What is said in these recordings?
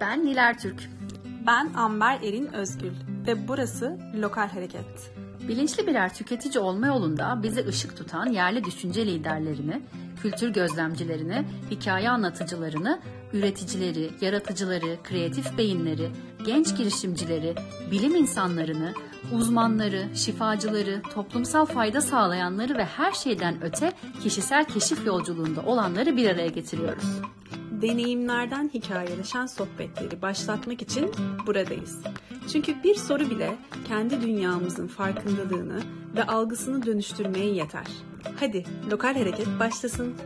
Ben Niler Türk. Ben Amber Erin Özgül ve burası Lokal Hareket. Bilinçli birer tüketici olma yolunda bize ışık tutan yerli düşünce liderlerini, kültür gözlemcilerini, hikaye anlatıcılarını, üreticileri, yaratıcıları, kreatif beyinleri, genç girişimcileri, bilim insanlarını, uzmanları, şifacıları, toplumsal fayda sağlayanları ve her şeyden öte kişisel keşif yolculuğunda olanları bir araya getiriyoruz. Deneyimlerden hikayeleşen sohbetleri başlatmak için buradayız. Çünkü bir soru bile kendi dünyamızın farkındalığını ve algısını dönüştürmeye yeter. Hadi lokal hareket başlasın.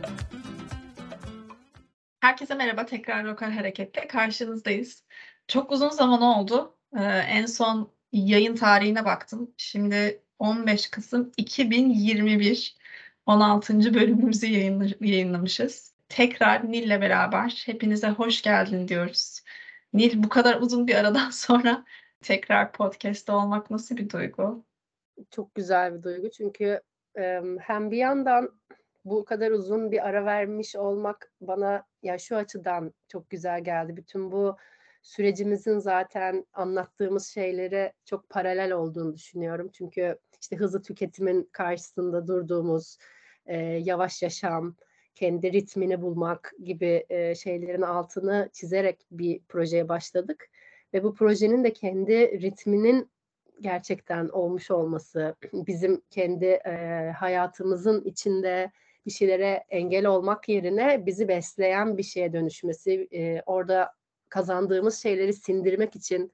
Herkese merhaba. Tekrar Lokal Hareket'te karşınızdayız. Çok uzun zaman oldu. Ee, en son yayın tarihine baktım. Şimdi 15 Kasım 2021 16. bölümümüzü yayınlamışız. Tekrar Nil'le beraber hepinize hoş geldin diyoruz. Nil bu kadar uzun bir aradan sonra tekrar podcast'te olmak nasıl bir duygu? Çok güzel bir duygu çünkü hem bir yandan bu kadar uzun bir ara vermiş olmak bana ya şu açıdan çok güzel geldi. Bütün bu sürecimizin zaten anlattığımız şeylere çok paralel olduğunu düşünüyorum. Çünkü işte hızlı tüketimin karşısında durduğumuz e, yavaş yaşam, kendi ritmini bulmak gibi e, şeylerin altını çizerek bir projeye başladık. Ve bu projenin de kendi ritminin gerçekten olmuş olması, bizim kendi e, hayatımızın içinde bir şeylere engel olmak yerine bizi besleyen bir şeye dönüşmesi, e, orada kazandığımız şeyleri sindirmek için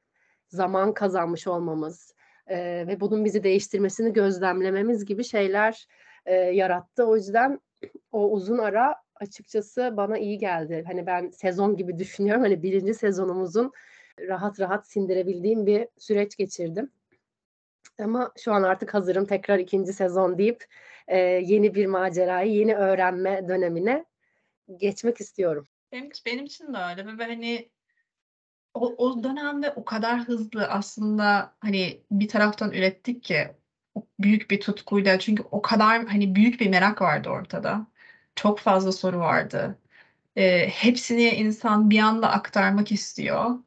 zaman kazanmış olmamız e, ve bunun bizi değiştirmesini gözlemlememiz gibi şeyler e, yarattı. O yüzden o uzun ara açıkçası bana iyi geldi. Hani ben sezon gibi düşünüyorum. Hani birinci sezonumuzun rahat rahat sindirebildiğim bir süreç geçirdim. Ama şu an artık hazırım tekrar ikinci sezon deyip e, yeni bir macerayı, yeni öğrenme dönemine geçmek istiyorum. Benim, benim için de öyle ve hani o, o dönemde o kadar hızlı aslında hani bir taraftan ürettik ki büyük bir tutkuyla çünkü o kadar hani büyük bir merak vardı ortada. Çok fazla soru vardı. E, hepsini insan bir anda aktarmak istiyor.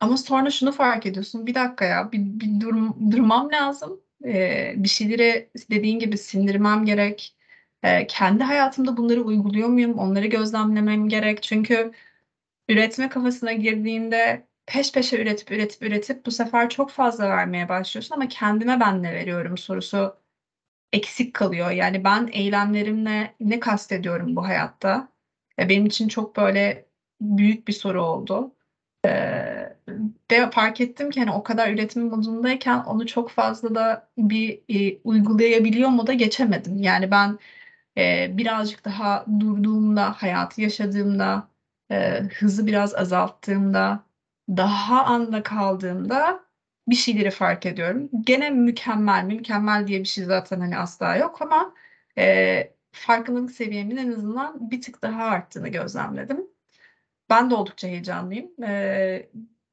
Ama sonra şunu fark ediyorsun. Bir dakika ya bir, bir durum, durmam lazım. Ee, bir şeyleri dediğin gibi sindirmem gerek. Ee, kendi hayatımda bunları uyguluyor muyum? Onları gözlemlemem gerek. Çünkü üretme kafasına girdiğinde peş peşe üretip üretip üretip bu sefer çok fazla vermeye başlıyorsun ama kendime ben ne veriyorum sorusu eksik kalıyor. Yani ben eylemlerimle ne kastediyorum bu hayatta? Benim için çok böyle büyük bir soru oldu. Ee, fark ettim ki hani o kadar üretim modundayken onu çok fazla da bir e, uygulayabiliyor mu da geçemedim. Yani ben e, birazcık daha durduğumda, hayatı yaşadığımda, e, hızı biraz azalttığımda, daha anda kaldığımda bir şeyleri fark ediyorum. Gene mükemmel mi? Mükemmel diye bir şey zaten hani asla yok ama e, farkındalık seviyemin en azından bir tık daha arttığını gözlemledim. Ben de oldukça heyecanlıyım. Ee,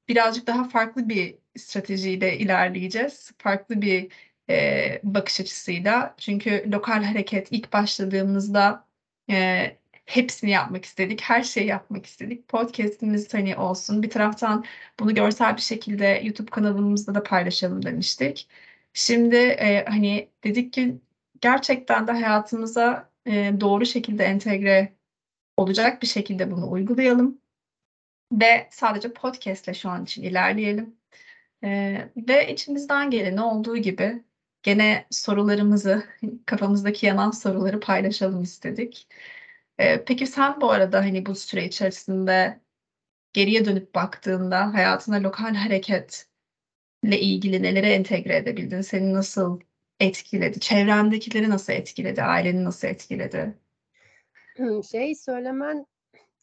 birazcık daha farklı bir stratejiyle ilerleyeceğiz. Farklı bir e, bakış açısıyla. Çünkü lokal hareket ilk başladığımızda e, hepsini yapmak istedik. Her şeyi yapmak istedik. Podcast'imiz hani olsun. Bir taraftan bunu görsel bir şekilde YouTube kanalımızda da paylaşalım demiştik. Şimdi e, hani dedik ki gerçekten de hayatımıza e, doğru şekilde entegre olacak bir şekilde bunu uygulayalım. Ve sadece podcastle şu an için ilerleyelim. Ee, ve içimizden geleni olduğu gibi gene sorularımızı, kafamızdaki yanan soruları paylaşalım istedik. Ee, peki sen bu arada hani bu süre içerisinde geriye dönüp baktığında hayatına lokal hareketle ilgili nelere entegre edebildin? Seni nasıl etkiledi? Çevrendekileri nasıl etkiledi? Aileni nasıl etkiledi? Şey söylemen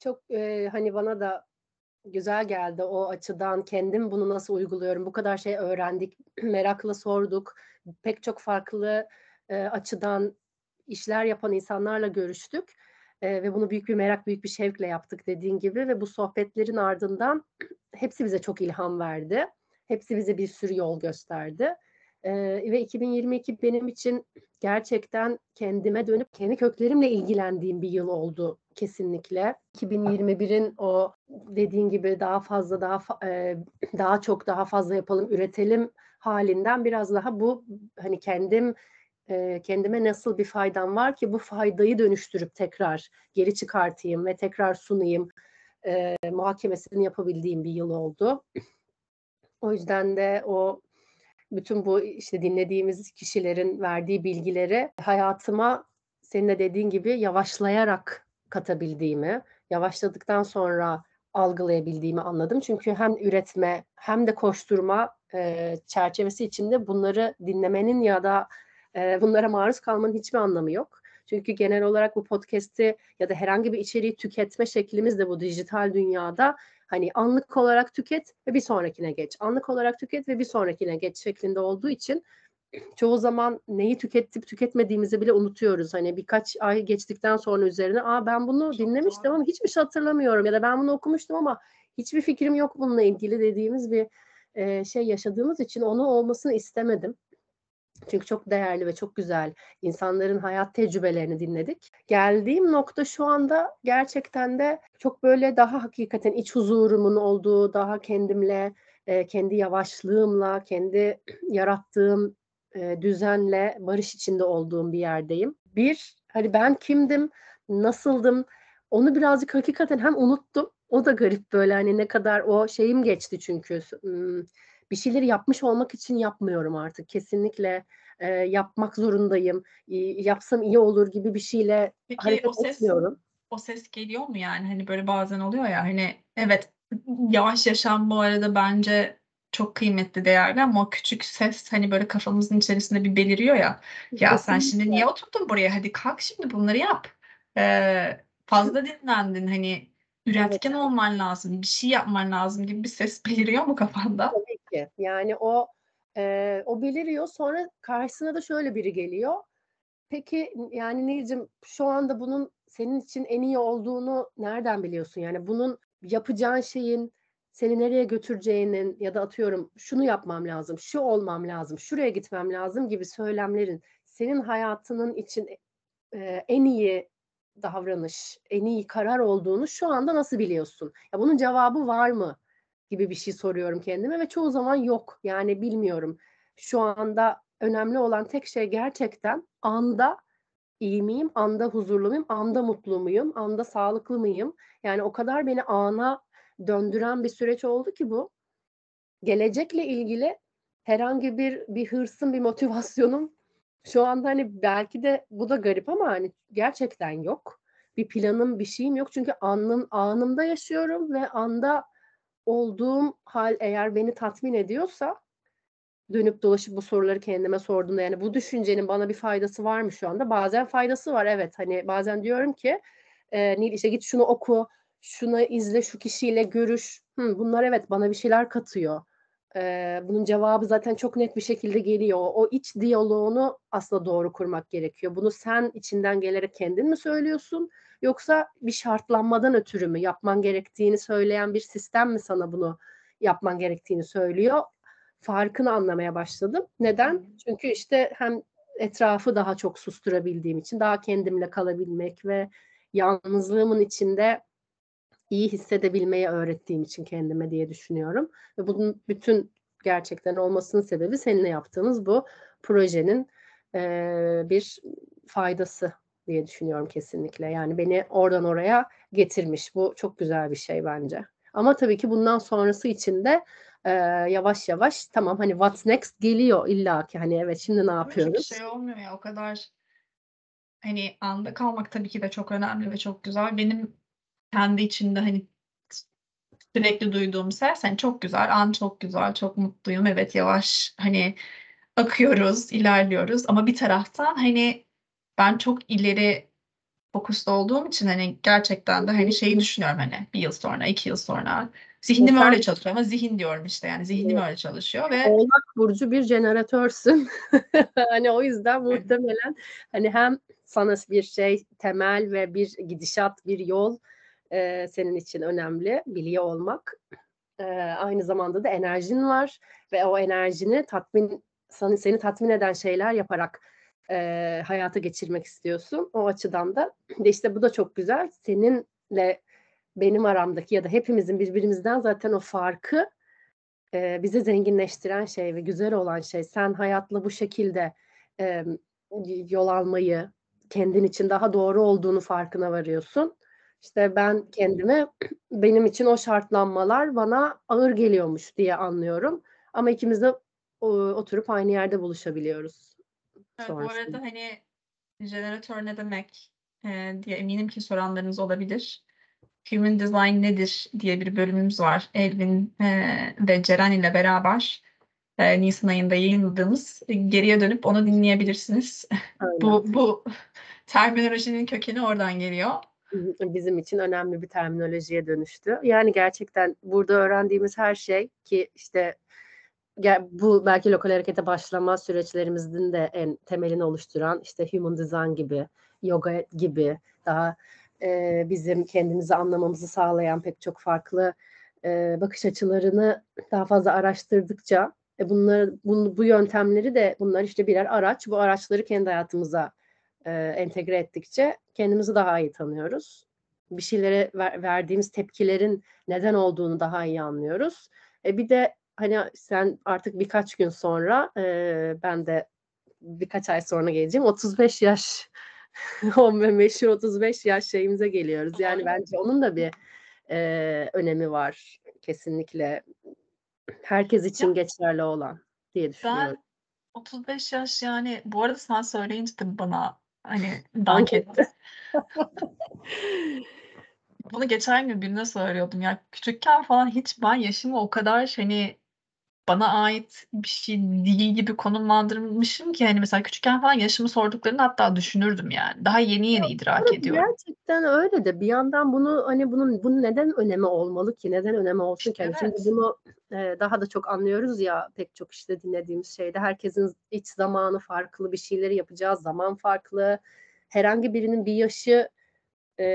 çok e, hani bana da güzel geldi o açıdan. Kendim bunu nasıl uyguluyorum? Bu kadar şey öğrendik, merakla sorduk. Pek çok farklı e, açıdan işler yapan insanlarla görüştük. E, ve bunu büyük bir merak, büyük bir şevkle yaptık dediğin gibi. Ve bu sohbetlerin ardından hepsi bize çok ilham verdi. Hepsi bize bir sürü yol gösterdi. E, ve 2022 benim için gerçekten kendime dönüp kendi köklerimle ilgilendiğim bir yıl oldu kesinlikle. 2021'in o dediğin gibi daha fazla daha e, daha çok daha fazla yapalım üretelim halinden biraz daha bu hani kendim kendime nasıl bir faydam var ki bu faydayı dönüştürüp tekrar geri çıkartayım ve tekrar sunayım e, muhakemesini yapabildiğim bir yıl oldu. O yüzden de o bütün bu işte dinlediğimiz kişilerin verdiği bilgileri hayatıma senin de dediğin gibi yavaşlayarak katabildiğimi, yavaşladıktan sonra algılayabildiğimi anladım. Çünkü hem üretme hem de koşturma e, çerçevesi içinde bunları dinlemenin ya da e, bunlara maruz kalmanın hiçbir anlamı yok. Çünkü genel olarak bu podcast'i ya da herhangi bir içeriği tüketme şeklimiz de bu dijital dünyada hani anlık olarak tüket ve bir sonrakine geç. Anlık olarak tüket ve bir sonrakine geç şeklinde olduğu için çoğu zaman neyi tüketip tüketmediğimizi bile unutuyoruz. Hani birkaç ay geçtikten sonra üzerine aa ben bunu dinlemiştim ama hiçbir şey hatırlamıyorum ya da ben bunu okumuştum ama hiçbir fikrim yok bununla ilgili dediğimiz bir e, şey yaşadığımız için onu olmasını istemedim. Çünkü çok değerli ve çok güzel insanların hayat tecrübelerini dinledik. Geldiğim nokta şu anda gerçekten de çok böyle daha hakikaten iç huzurumun olduğu, daha kendimle, e, kendi yavaşlığımla, kendi yarattığım e, düzenle barış içinde olduğum bir yerdeyim. Bir, hani ben kimdim, nasıldım, onu birazcık hakikaten hem unuttum. O da garip böyle hani ne kadar o şeyim geçti çünkü bir şeyleri yapmış olmak için yapmıyorum artık. Kesinlikle e, yapmak zorundayım. E, yapsam iyi olur gibi bir şeyle Peki, hareket o ses, etmiyorum. O ses geliyor mu yani? Hani böyle bazen oluyor ya hani evet yavaş yaşam bu arada bence çok kıymetli değerli ama o küçük ses hani böyle kafamızın içerisinde bir beliriyor ya. Ya sen şimdi niye oturdun buraya? Hadi kalk şimdi bunları yap. Ee, fazla dinlendin hani üretken evet. olman lazım, bir şey yapman lazım gibi bir ses beliriyor mu kafanda? Tabii ki. Yani o e, o beliriyor. Sonra karşısına da şöyle biri geliyor. Peki yani Nilcim şu anda bunun senin için en iyi olduğunu nereden biliyorsun? Yani bunun yapacağın şeyin seni nereye götüreceğinin ya da atıyorum şunu yapmam lazım, şu olmam lazım, şuraya gitmem lazım gibi söylemlerin senin hayatının için e, en iyi davranış, en iyi karar olduğunu şu anda nasıl biliyorsun? Ya bunun cevabı var mı? Gibi bir şey soruyorum kendime ve çoğu zaman yok. Yani bilmiyorum. Şu anda önemli olan tek şey gerçekten anda iyi miyim, anda huzurlu muyum, anda mutlu muyum, anda sağlıklı mıyım? Yani o kadar beni ana döndüren bir süreç oldu ki bu. Gelecekle ilgili herhangi bir bir hırsım, bir motivasyonum şu anda hani belki de bu da garip ama hani gerçekten yok. Bir planım, bir şeyim yok. Çünkü anım, anımda yaşıyorum ve anda olduğum hal eğer beni tatmin ediyorsa dönüp dolaşıp bu soruları kendime sorduğumda yani bu düşüncenin bana bir faydası var mı şu anda? Bazen faydası var evet. Hani bazen diyorum ki e, Nil işte git şunu oku, şunu izle, şu kişiyle görüş. Hı, bunlar evet bana bir şeyler katıyor. E, bunun cevabı zaten çok net bir şekilde geliyor. O iç diyaloğunu aslında doğru kurmak gerekiyor. Bunu sen içinden gelerek kendin mi söylüyorsun? Yoksa bir şartlanmadan ötürü mü yapman gerektiğini söyleyen bir sistem mi sana bunu yapman gerektiğini söylüyor? Farkını anlamaya başladım. Neden? Çünkü işte hem etrafı daha çok susturabildiğim için, daha kendimle kalabilmek ve yalnızlığımın içinde iyi hissedebilmeyi öğrettiğim için kendime diye düşünüyorum. Ve bunun bütün gerçekten olmasının sebebi seninle yaptığımız bu projenin e, bir faydası diye düşünüyorum kesinlikle. Yani beni oradan oraya getirmiş. Bu çok güzel bir şey bence. Ama tabii ki bundan sonrası için de e, yavaş yavaş tamam hani what's next geliyor illa ki hani evet şimdi ne yapıyoruz? Hiçbir şey olmuyor ya o kadar hani anda kalmak tabii ki de çok önemli ve çok güzel. Benim kendi içinde hani sürekli duyduğum ses hani çok güzel, an çok güzel, çok mutluyum. Evet yavaş hani akıyoruz, ilerliyoruz ama bir taraftan hani ben çok ileri fokuslu olduğum için hani gerçekten de hani şeyi düşünüyorum hani bir yıl sonra, iki yıl sonra. Zihnim öyle çalışıyor ama zihin diyorum işte yani zihnim öyle çalışıyor ve Oğlak burcu bir jeneratörsün. hani o yüzden muhtemelen hani hem sana bir şey temel ve bir gidişat, bir yol e, senin için önemli biliyor olmak. E, aynı zamanda da enerjin var ve o enerjini tatmin seni, seni tatmin eden şeyler yaparak e, hayata geçirmek istiyorsun. O açıdan da de işte bu da çok güzel. Seninle benim aramdaki ya da hepimizin birbirimizden zaten o farkı e, bizi zenginleştiren şey ve güzel olan şey. Sen hayatla bu şekilde e, yol almayı, kendin için daha doğru olduğunu farkına varıyorsun. İşte ben kendime benim için o şartlanmalar bana ağır geliyormuş diye anlıyorum. Ama ikimiz de oturup aynı yerde buluşabiliyoruz. Evet, bu arada hani jeneratör ne demek e, diye eminim ki soranlarınız olabilir. Human Design nedir diye bir bölümümüz var. Elvin e, ve Ceren ile beraber e, Nisan ayında yayınladığımız. Geriye dönüp onu dinleyebilirsiniz. bu bu terminolojinin kökeni oradan geliyor. Bizim için önemli bir terminolojiye dönüştü. Yani gerçekten burada öğrendiğimiz her şey ki işte bu belki lokal harekete başlama süreçlerimizin de en temelini oluşturan işte human design gibi, yoga gibi daha e, bizim kendimizi anlamamızı sağlayan pek çok farklı e, bakış açılarını daha fazla araştırdıkça e, bunları bu, bu yöntemleri de bunlar işte birer araç. Bu araçları kendi hayatımıza e, entegre ettikçe kendimizi daha iyi tanıyoruz. Bir şeylere ver, verdiğimiz tepkilerin neden olduğunu daha iyi anlıyoruz. E, bir de hani sen artık birkaç gün sonra e, ben de birkaç ay sonra geleceğim. 35 yaş o meşhur 35 yaş şeyimize geliyoruz. Yani bence onun da bir e, önemi var kesinlikle. Herkes için ya, geçerli olan diye düşünüyorum. Ben 35 yaş yani bu arada sen söyleyince de bana hani dank etti. Bunu geçen gün birine söylüyordum ya küçükken falan hiç ben yaşımı o kadar hani bana ait bir şey değil gibi konumlandırmışım ki hani mesela küçükken falan yaşımı sorduklarını hatta düşünürdüm yani. Daha yeni yeni idrak ediyorum. Gerçekten öyle de bir yandan bunu hani bunun bunun neden önemi olmalı ki? Neden önemi olsun ki? Yani evet. Çünkü bunu e, daha da çok anlıyoruz ya pek çok işte dinlediğimiz şeyde. Herkesin iç zamanı farklı, bir şeyleri yapacağı zaman farklı. Herhangi birinin bir yaşı e,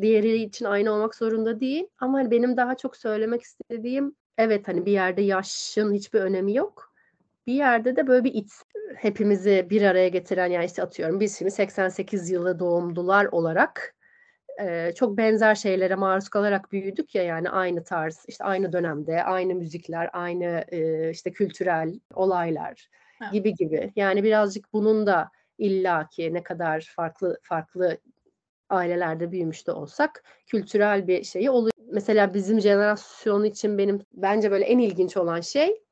diğeri için aynı olmak zorunda değil. Ama hani benim daha çok söylemek istediğim evet hani bir yerde yaşın hiçbir önemi yok. Bir yerde de böyle bir iç hepimizi bir araya getiren yani işte atıyorum biz şimdi 88 yılı doğumlular olarak e, çok benzer şeylere maruz kalarak büyüdük ya yani aynı tarz işte aynı dönemde aynı müzikler aynı e, işte kültürel olaylar evet. gibi gibi yani birazcık bunun da illaki ne kadar farklı farklı ailelerde büyümüş de olsak kültürel bir şeyi oluyor. Mesela bizim jenerasyon için benim bence böyle en ilginç olan şey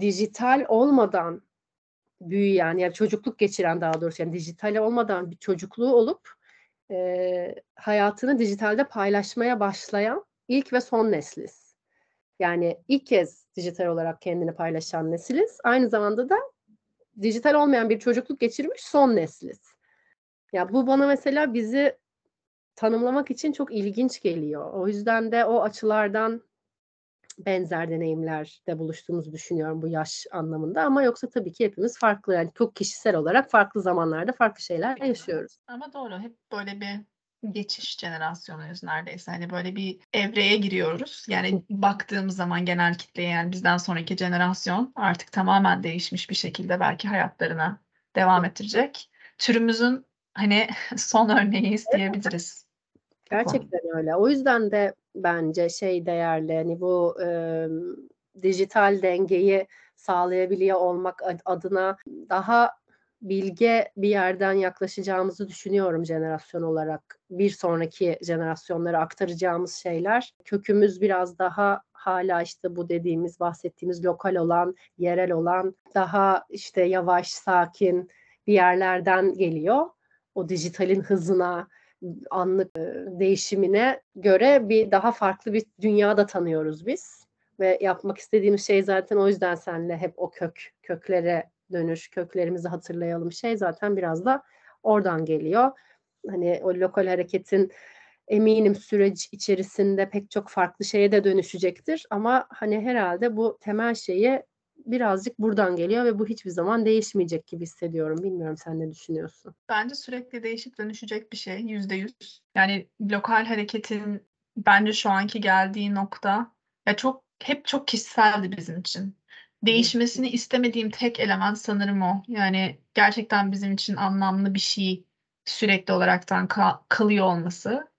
dijital olmadan büyüyen yani çocukluk geçiren daha doğrusu yani dijital olmadan bir çocukluğu olup e, hayatını dijitalde paylaşmaya başlayan ilk ve son nesliz. Yani ilk kez dijital olarak kendini paylaşan nesiliz. Aynı zamanda da dijital olmayan bir çocukluk geçirmiş son nesliz. Ya bu bana mesela bizi tanımlamak için çok ilginç geliyor. O yüzden de o açılardan benzer deneyimlerde buluştuğumuzu düşünüyorum bu yaş anlamında ama yoksa tabii ki hepimiz farklı yani çok kişisel olarak farklı zamanlarda farklı şeyler yaşıyoruz. Ama doğru hep böyle bir geçiş jenerasyonuyuz neredeyse. Hani böyle bir evreye giriyoruz. Yani baktığımız zaman genel kitleye yani bizden sonraki jenerasyon artık tamamen değişmiş bir şekilde belki hayatlarına devam ettirecek. Türümüzün hani son örneğiyiz diyebiliriz. Gerçekten öyle. O yüzden de bence şey değerli hani bu e, dijital dengeyi sağlayabiliyor olmak adına daha bilge bir yerden yaklaşacağımızı düşünüyorum jenerasyon olarak. Bir sonraki jenerasyonlara aktaracağımız şeyler. Kökümüz biraz daha hala işte bu dediğimiz bahsettiğimiz lokal olan, yerel olan, daha işte yavaş, sakin bir yerlerden geliyor o dijitalin hızına, anlık değişimine göre bir daha farklı bir dünyada tanıyoruz biz. Ve yapmak istediğimiz şey zaten o yüzden seninle hep o kök, köklere dönüş, köklerimizi hatırlayalım şey zaten biraz da oradan geliyor. Hani o lokal hareketin eminim süreç içerisinde pek çok farklı şeye de dönüşecektir. Ama hani herhalde bu temel şeyi birazcık buradan geliyor ve bu hiçbir zaman değişmeyecek gibi hissediyorum. Bilmiyorum sen ne düşünüyorsun? Bence sürekli değişip dönüşecek bir şey yüzde yüz. Yani lokal hareketin bence şu anki geldiği nokta ya çok hep çok kişiseldi bizim için. Değişmesini istemediğim tek element sanırım o. Yani gerçekten bizim için anlamlı bir şey sürekli olaraktan kalıyor olması.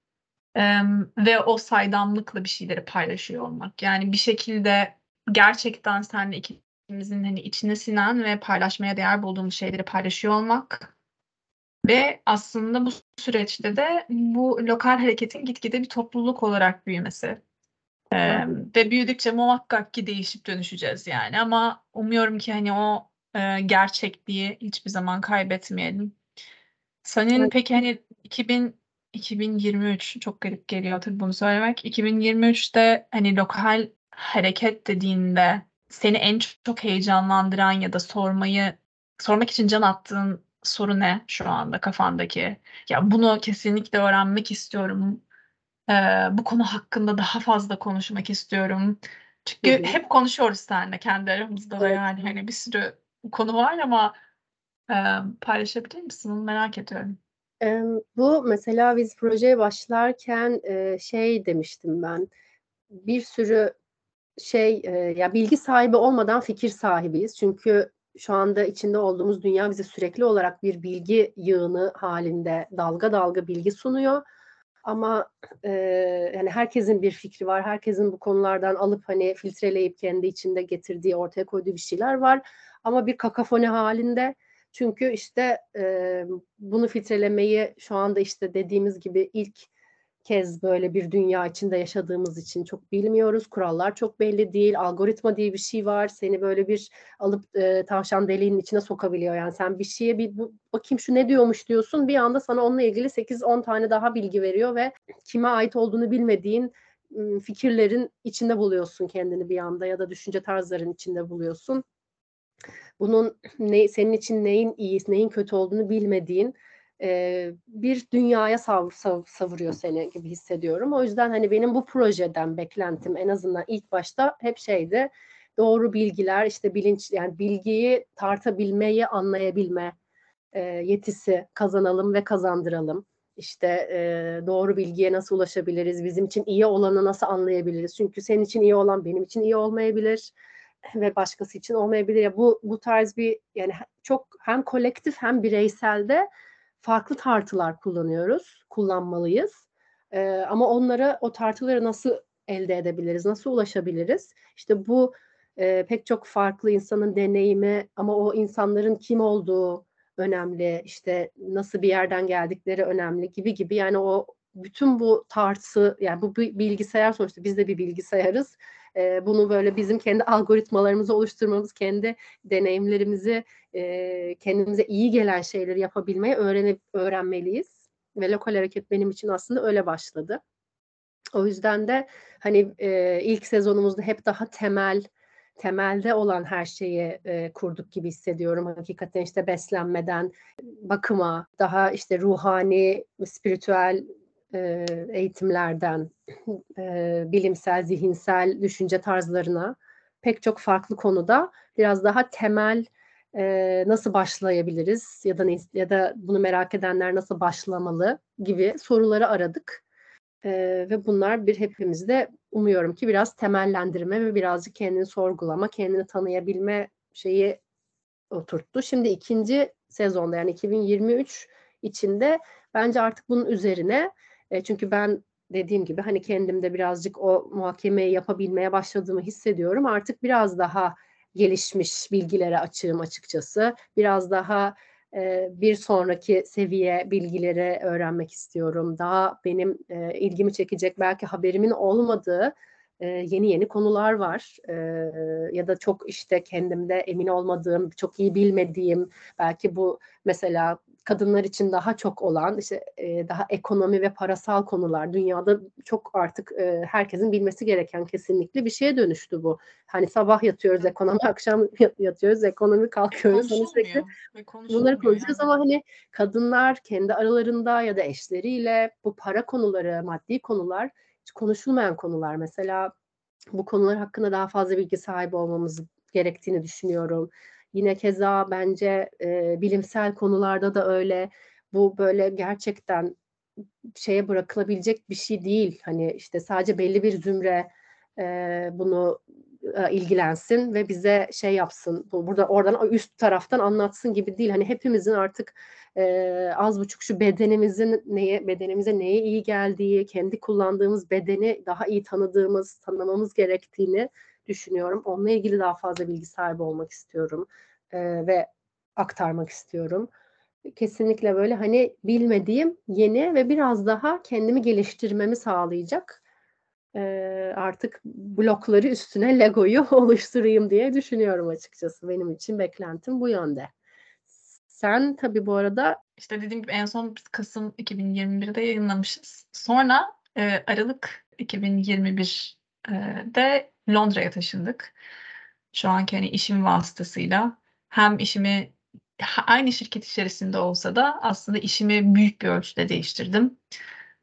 Em, ve o saydamlıkla bir şeyleri paylaşıyor olmak. Yani bir şekilde gerçekten seninle ikimizin hani içine sinen ve paylaşmaya değer bulduğumuz şeyleri paylaşıyor olmak ve aslında bu süreçte de bu lokal hareketin gitgide bir topluluk olarak büyümesi. Ee, ve büyüdükçe muhakkak ki değişip dönüşeceğiz yani ama umuyorum ki hani o e, gerçekliği hiçbir zaman kaybetmeyelim. Senin Evet. peki hani 2000 2023 çok garip geliyor tabii bunu söylemek. 2023'te hani lokal hareket dediğinde seni en çok heyecanlandıran ya da sormayı sormak için can attığın soru ne şu anda kafandaki? Ya bunu kesinlikle öğrenmek istiyorum. Ee, bu konu hakkında daha fazla konuşmak istiyorum. Çünkü hı. hep konuşuyoruz seninle kendi aramızda da Evet. yani hani bir sürü konu var ama e, paylaşabilir misin? Onu merak ediyorum. Bu mesela biz projeye başlarken e, şey demiştim ben. Bir sürü şey e, ya bilgi sahibi olmadan fikir sahibiyiz. Çünkü şu anda içinde olduğumuz dünya bize sürekli olarak bir bilgi yığını halinde dalga dalga bilgi sunuyor. Ama e, yani herkesin bir fikri var. Herkesin bu konulardan alıp hani filtreleyip kendi içinde getirdiği, ortaya koyduğu bir şeyler var. Ama bir kakafoni halinde. Çünkü işte e, bunu filtrelemeyi şu anda işte dediğimiz gibi ilk kez böyle bir dünya içinde yaşadığımız için çok bilmiyoruz. Kurallar çok belli değil. Algoritma diye bir şey var. Seni böyle bir alıp e, tavşan deliğinin içine sokabiliyor. Yani sen bir şeye bir bu, bakayım şu ne diyormuş diyorsun. Bir anda sana onunla ilgili 8-10 tane daha bilgi veriyor ve kime ait olduğunu bilmediğin fikirlerin içinde buluyorsun kendini bir anda ya da düşünce tarzların içinde buluyorsun. Bunun ne, senin için neyin iyi, neyin kötü olduğunu bilmediğin bir dünyaya sav, sav, savuruyor seni gibi hissediyorum. O yüzden hani benim bu projeden beklentim en azından ilk başta hep şeydi. Doğru bilgiler, işte bilinç yani bilgiyi tartabilmeyi anlayabilme e, yetisi kazanalım ve kazandıralım. İşte e, doğru bilgiye nasıl ulaşabiliriz? Bizim için iyi olanı nasıl anlayabiliriz? Çünkü senin için iyi olan benim için iyi olmayabilir ve başkası için olmayabilir. Ya bu bu tarz bir yani çok hem kolektif hem bireyselde farklı tartılar kullanıyoruz, kullanmalıyız. Ee, ama onlara o tartıları nasıl elde edebiliriz, nasıl ulaşabiliriz? İşte bu e, pek çok farklı insanın deneyimi ama o insanların kim olduğu önemli, işte nasıl bir yerden geldikleri önemli gibi gibi. Yani o bütün bu tartı, yani bu bilgisayar sonuçta biz de bir bilgisayarız. Ee, bunu böyle bizim kendi algoritmalarımızı oluşturmamız, kendi deneyimlerimizi e, kendimize iyi gelen şeyleri yapabilmeyi öğrenip öğrenmeliyiz. Ve lokal hareket benim için aslında öyle başladı. O yüzden de hani e, ilk sezonumuzda hep daha temel temelde olan her şeyi e, kurduk gibi hissediyorum. Hakikaten işte beslenmeden bakıma, daha işte ruhani, spiritüel e, eğitimlerden, e, bilimsel, zihinsel düşünce tarzlarına pek çok farklı konuda biraz daha temel e, nasıl başlayabiliriz ya da ya da bunu merak edenler nasıl başlamalı gibi soruları aradık. Ve bunlar bir hepimizde umuyorum ki biraz temellendirme ve birazcık kendini sorgulama, kendini tanıyabilme şeyi oturttu. Şimdi ikinci sezonda yani 2023 içinde bence artık bunun üzerine e, çünkü ben dediğim gibi hani kendimde birazcık o muhakemeyi yapabilmeye başladığımı hissediyorum. Artık biraz daha gelişmiş bilgilere açığım açıkçası. Biraz daha e, bir sonraki seviye bilgileri öğrenmek istiyorum. Daha benim e, ilgimi çekecek belki haberimin olmadığı e, yeni yeni konular var. E, ya da çok işte kendimde emin olmadığım, çok iyi bilmediğim belki bu mesela kadınlar için daha çok olan işte e, daha ekonomi ve parasal konular dünyada çok artık e, herkesin bilmesi gereken kesinlikle bir şeye dönüştü bu. Hani sabah yatıyoruz ekonomi, akşam yatıyoruz ekonomi kalkıyoruz. Hani sürekli bunları konuşuyoruz yani. ama hani kadınlar kendi aralarında ya da eşleriyle bu para konuları, maddi konular hiç konuşulmayan konular. Mesela bu konular hakkında daha fazla bilgi sahibi olmamız gerektiğini düşünüyorum. Yine keza bence e, bilimsel konularda da öyle. Bu böyle gerçekten şeye bırakılabilecek bir şey değil. Hani işte sadece belli bir zümre e, bunu e, ilgilensin ve bize şey yapsın. Burada oradan üst taraftan anlatsın gibi değil. Hani hepimizin artık e, az buçuk şu bedenimizin neye bedenimize neye iyi geldiği, kendi kullandığımız bedeni daha iyi tanıdığımız, tanımamız gerektiğini düşünüyorum. Onunla ilgili daha fazla bilgi sahibi olmak istiyorum e, ve aktarmak istiyorum. Kesinlikle böyle hani bilmediğim yeni ve biraz daha kendimi geliştirmemi sağlayacak e, artık blokları üstüne Lego'yu oluşturayım diye düşünüyorum açıkçası. Benim için beklentim bu yönde. Sen tabii bu arada işte dediğim gibi en son biz Kasım 2021'de yayınlamışız. Sonra e, Aralık 2021'de Londra'ya taşındık. Şu anki hani işim vasıtasıyla hem işimi aynı şirket içerisinde olsa da aslında işimi büyük bir ölçüde değiştirdim.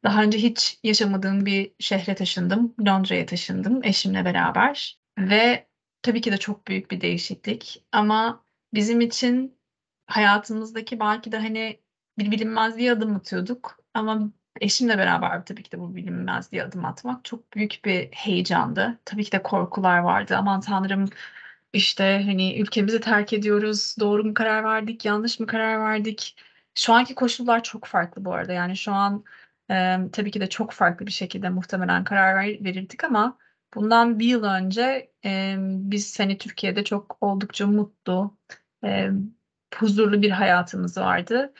Daha önce hiç yaşamadığım bir şehre taşındım. Londra'ya taşındım eşimle beraber. Ve tabii ki de çok büyük bir değişiklik. Ama bizim için hayatımızdaki belki de hani bir bilinmezliğe adım atıyorduk. Ama eşimle beraber tabii ki de bu bilinmezliğe adım atmak çok büyük bir heyecandı. Tabii ki de korkular vardı. Aman tanrım işte hani ülkemizi terk ediyoruz. Doğru mu karar verdik, yanlış mı karar verdik? Şu anki koşullar çok farklı bu arada. Yani şu an e, tabii ki de çok farklı bir şekilde muhtemelen karar ver, verirdik ama bundan bir yıl önce e, biz hani Türkiye'de çok oldukça mutlu, e, huzurlu bir hayatımız vardı.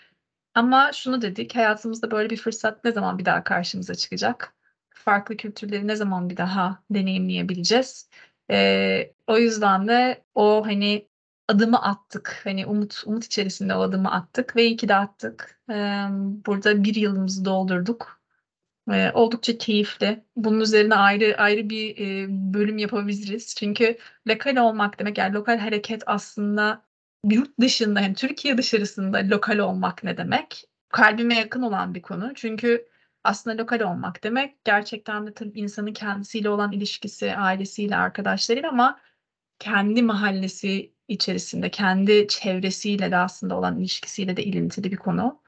Ama şunu dedik, hayatımızda böyle bir fırsat ne zaman bir daha karşımıza çıkacak? Farklı kültürleri ne zaman bir daha deneyimleyebileceğiz? Ee, o yüzden de o hani adımı attık. Hani umut umut içerisinde o adımı attık ve iyi ki de attık. Ee, burada bir yılımızı doldurduk. Ee, oldukça keyifli. Bunun üzerine ayrı ayrı bir e, bölüm yapabiliriz. Çünkü lokal olmak demek yani lokal hareket aslında yurt dışında yani Türkiye dışarısında lokal olmak ne demek? Kalbime yakın olan bir konu. Çünkü aslında lokal olmak demek gerçekten de tabii insanın kendisiyle olan ilişkisi, ailesiyle, arkadaşlarıyla ama kendi mahallesi içerisinde, kendi çevresiyle de aslında olan ilişkisiyle de ilintili bir konu.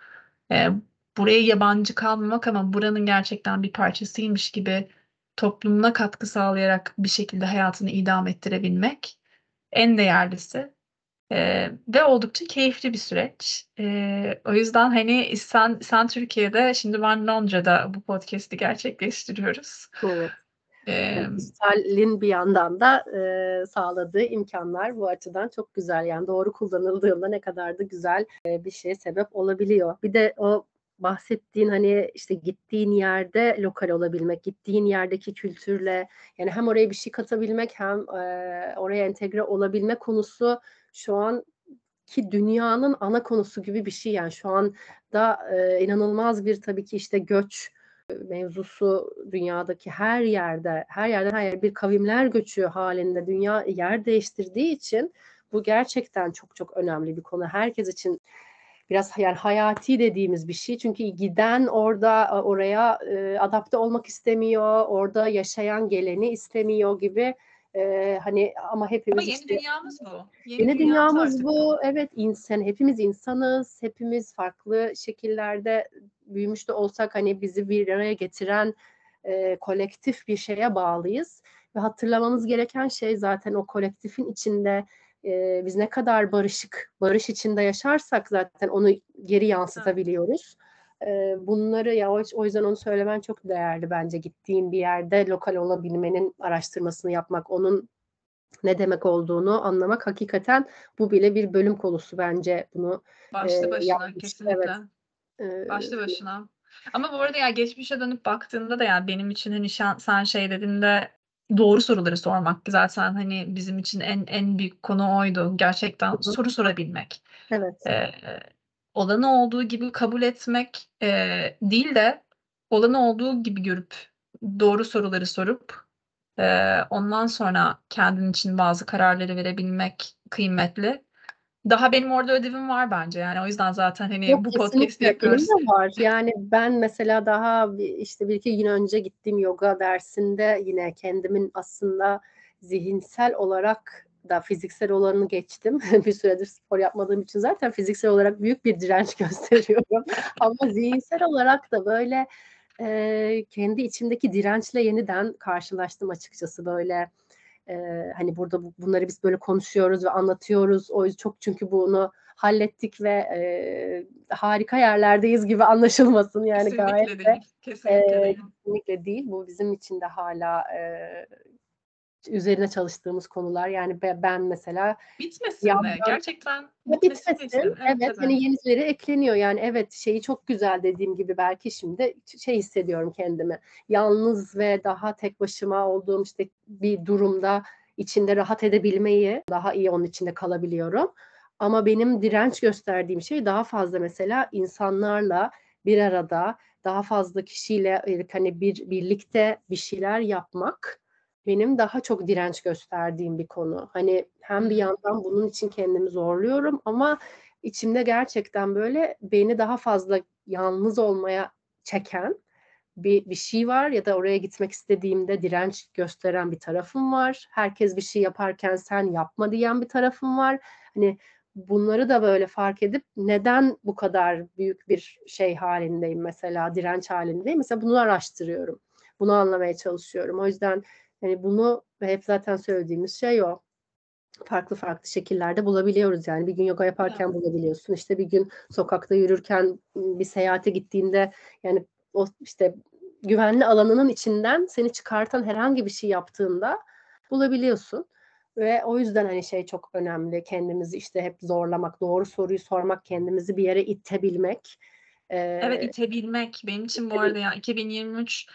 Ee, buraya yabancı kalmamak ama buranın gerçekten bir parçasıymış gibi toplumuna katkı sağlayarak bir şekilde hayatını idam ettirebilmek en değerlisi. Ee, ve oldukça keyifli bir süreç. Ee, o yüzden hani sen sen Türkiye'de, şimdi ben Londra'da bu podcast'i gerçekleştiriyoruz. Evet. Ee, dijitalin bir yandan da e, sağladığı imkanlar bu açıdan çok güzel. Yani doğru kullanıldığında ne kadar da güzel e, bir şeye sebep olabiliyor. Bir de o bahsettiğin hani işte gittiğin yerde lokal olabilmek, gittiğin yerdeki kültürle yani hem oraya bir şey katabilmek hem e, oraya entegre olabilme konusu şu an ki dünyanın ana konusu gibi bir şey yani şu anda e, inanılmaz bir tabii ki işte göç mevzusu dünyadaki her yerde her yerden her yer bir kavimler göçü halinde dünya yer değiştirdiği için bu gerçekten çok çok önemli bir konu. Herkes için biraz yani hayati dediğimiz bir şey. Çünkü giden orada oraya e, adapte olmak istemiyor, orada yaşayan geleni istemiyor gibi ee, hani ama hepimiz ama yeni işte, dünyamız bu. Yeni, yeni dünyamız bu. Evet insan hepimiz insanız. Hepimiz farklı şekillerde büyümüş de olsak hani bizi bir araya getiren e, kolektif bir şeye bağlıyız. Ve hatırlamamız gereken şey zaten o kolektifin içinde e, biz ne kadar barışık, barış içinde yaşarsak zaten onu geri yansıtabiliyoruz. Bunları ya o yüzden onu söylemen çok değerli bence gittiğin bir yerde lokal olabilmenin araştırmasını yapmak onun ne demek olduğunu anlamak hakikaten bu bile bir bölüm konusu bence bunu başlı başına yapmış. kesinlikle evet. başlı başına ama bu arada ya geçmişe dönüp baktığında da yani benim için hani şan, sen şey dediğinde doğru soruları sormak zaten hani bizim için en en büyük konu oydu gerçekten Hı-hı. soru sorabilmek. Evet. Ee, olanı olduğu gibi kabul etmek e, değil de olanı olduğu gibi görüp doğru soruları sorup e, ondan sonra kendin için bazı kararları verebilmek kıymetli. Daha benim orada ödevim var bence yani o yüzden zaten hani Yok, bu podcast'i yapıyoruz. Benim de var yani ben mesela daha işte bir iki gün önce gittiğim yoga dersinde yine kendimin aslında zihinsel olarak da fiziksel olanını geçtim. bir süredir spor yapmadığım için zaten fiziksel olarak büyük bir direnç gösteriyorum. Ama zihinsel olarak da böyle e, kendi içimdeki dirençle yeniden karşılaştım açıkçası böyle e, hani burada bu, bunları biz böyle konuşuyoruz ve anlatıyoruz. O yüzden çok çünkü bunu hallettik ve e, harika yerlerdeyiz gibi anlaşılmasın yani Kesinlikle gayet değil. de Kesinlikle e, değil. kesinlikle değil. Bu bizim için de hala e, üzerine çalıştığımız konular. Yani be- ben mesela Bitmesin Ya de. Gerçekten ya bitmesini bitmesin. isterim. Evet, hani yenileri ekleniyor. Yani evet şeyi çok güzel dediğim gibi belki şimdi şey hissediyorum kendimi. Yalnız ve daha tek başıma olduğum işte bir durumda içinde rahat edebilmeyi daha iyi onun içinde kalabiliyorum. Ama benim direnç gösterdiğim şey daha fazla mesela insanlarla bir arada daha fazla kişiyle hani bir birlikte bir şeyler yapmak benim daha çok direnç gösterdiğim bir konu. Hani hem bir yandan bunun için kendimi zorluyorum ama içimde gerçekten böyle beni daha fazla yalnız olmaya çeken bir, bir şey var ya da oraya gitmek istediğimde direnç gösteren bir tarafım var. Herkes bir şey yaparken sen yapma diyen bir tarafım var. Hani bunları da böyle fark edip neden bu kadar büyük bir şey halindeyim mesela direnç halindeyim. Mesela bunu araştırıyorum. Bunu anlamaya çalışıyorum. O yüzden hani bunu hep zaten söylediğimiz şey o. Farklı farklı şekillerde bulabiliyoruz yani. Bir gün yoga yaparken bulabiliyorsun. İşte bir gün sokakta yürürken bir seyahate gittiğinde yani o işte güvenli alanının içinden seni çıkartan herhangi bir şey yaptığında bulabiliyorsun. Ve o yüzden hani şey çok önemli. Kendimizi işte hep zorlamak, doğru soruyu sormak, kendimizi bir yere itebilmek. Ee, Evet itebilmek benim için bu arada ya 2023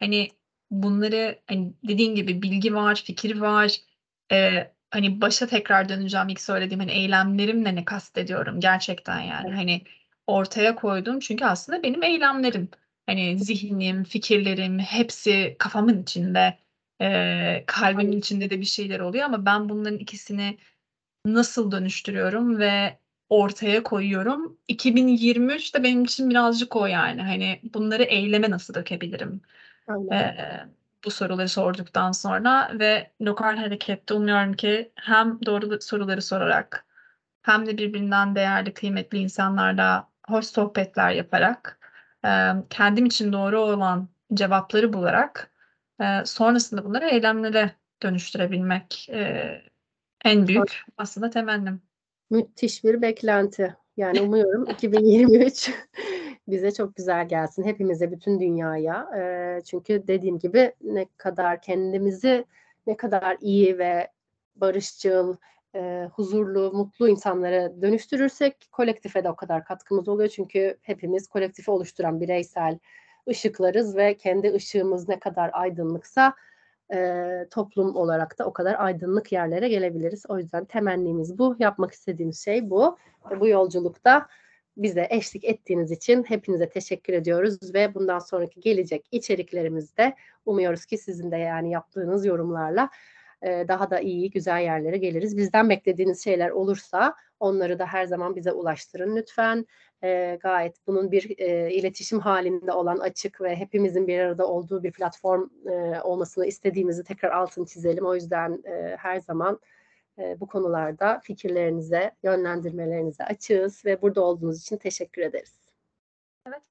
hani bunları hani dediğin gibi bilgi var, fikir var. Ee, hani başa tekrar döneceğim ilk söylediğim hani eylemlerimle ne kastediyorum gerçekten yani hani ortaya koydum çünkü aslında benim eylemlerim hani zihnim, fikirlerim hepsi kafamın içinde ee, kalbimin içinde de bir şeyler oluyor ama ben bunların ikisini nasıl dönüştürüyorum ve ortaya koyuyorum. 2023 de benim için birazcık o yani. Hani bunları eyleme nasıl dökebilirim? Aynen. Ee, bu soruları sorduktan sonra ve lokal harekette umuyorum ki hem doğru soruları sorarak hem de birbirinden değerli, kıymetli insanlarla hoş sohbetler yaparak e, kendim için doğru olan cevapları bularak e, sonrasında bunları eylemlere dönüştürebilmek e, en büyük aslında temennim. Müthiş bir beklenti. Yani umuyorum 2023 bize çok güzel gelsin. Hepimize, bütün dünyaya. Ee, çünkü dediğim gibi ne kadar kendimizi ne kadar iyi ve barışçıl, e, huzurlu, mutlu insanlara dönüştürürsek kolektife de o kadar katkımız oluyor. Çünkü hepimiz kolektifi oluşturan bireysel ışıklarız ve kendi ışığımız ne kadar aydınlıksa e, toplum olarak da o kadar aydınlık yerlere gelebiliriz. O yüzden temennimiz bu. Yapmak istediğimiz şey bu. Ve bu yolculukta bize eşlik ettiğiniz için hepinize teşekkür ediyoruz ve bundan sonraki gelecek içeriklerimizde umuyoruz ki sizin de yani yaptığınız yorumlarla e, daha da iyi, güzel yerlere geliriz. Bizden beklediğiniz şeyler olursa onları da her zaman bize ulaştırın lütfen. E, gayet bunun bir e, iletişim halinde olan açık ve hepimizin bir arada olduğu bir platform olmasını istediğimizi tekrar altını çizelim. O yüzden her zaman e, bu konularda fikirlerinize, yönlendirmelerinize açığız ve burada olduğunuz için teşekkür ederiz. Evet.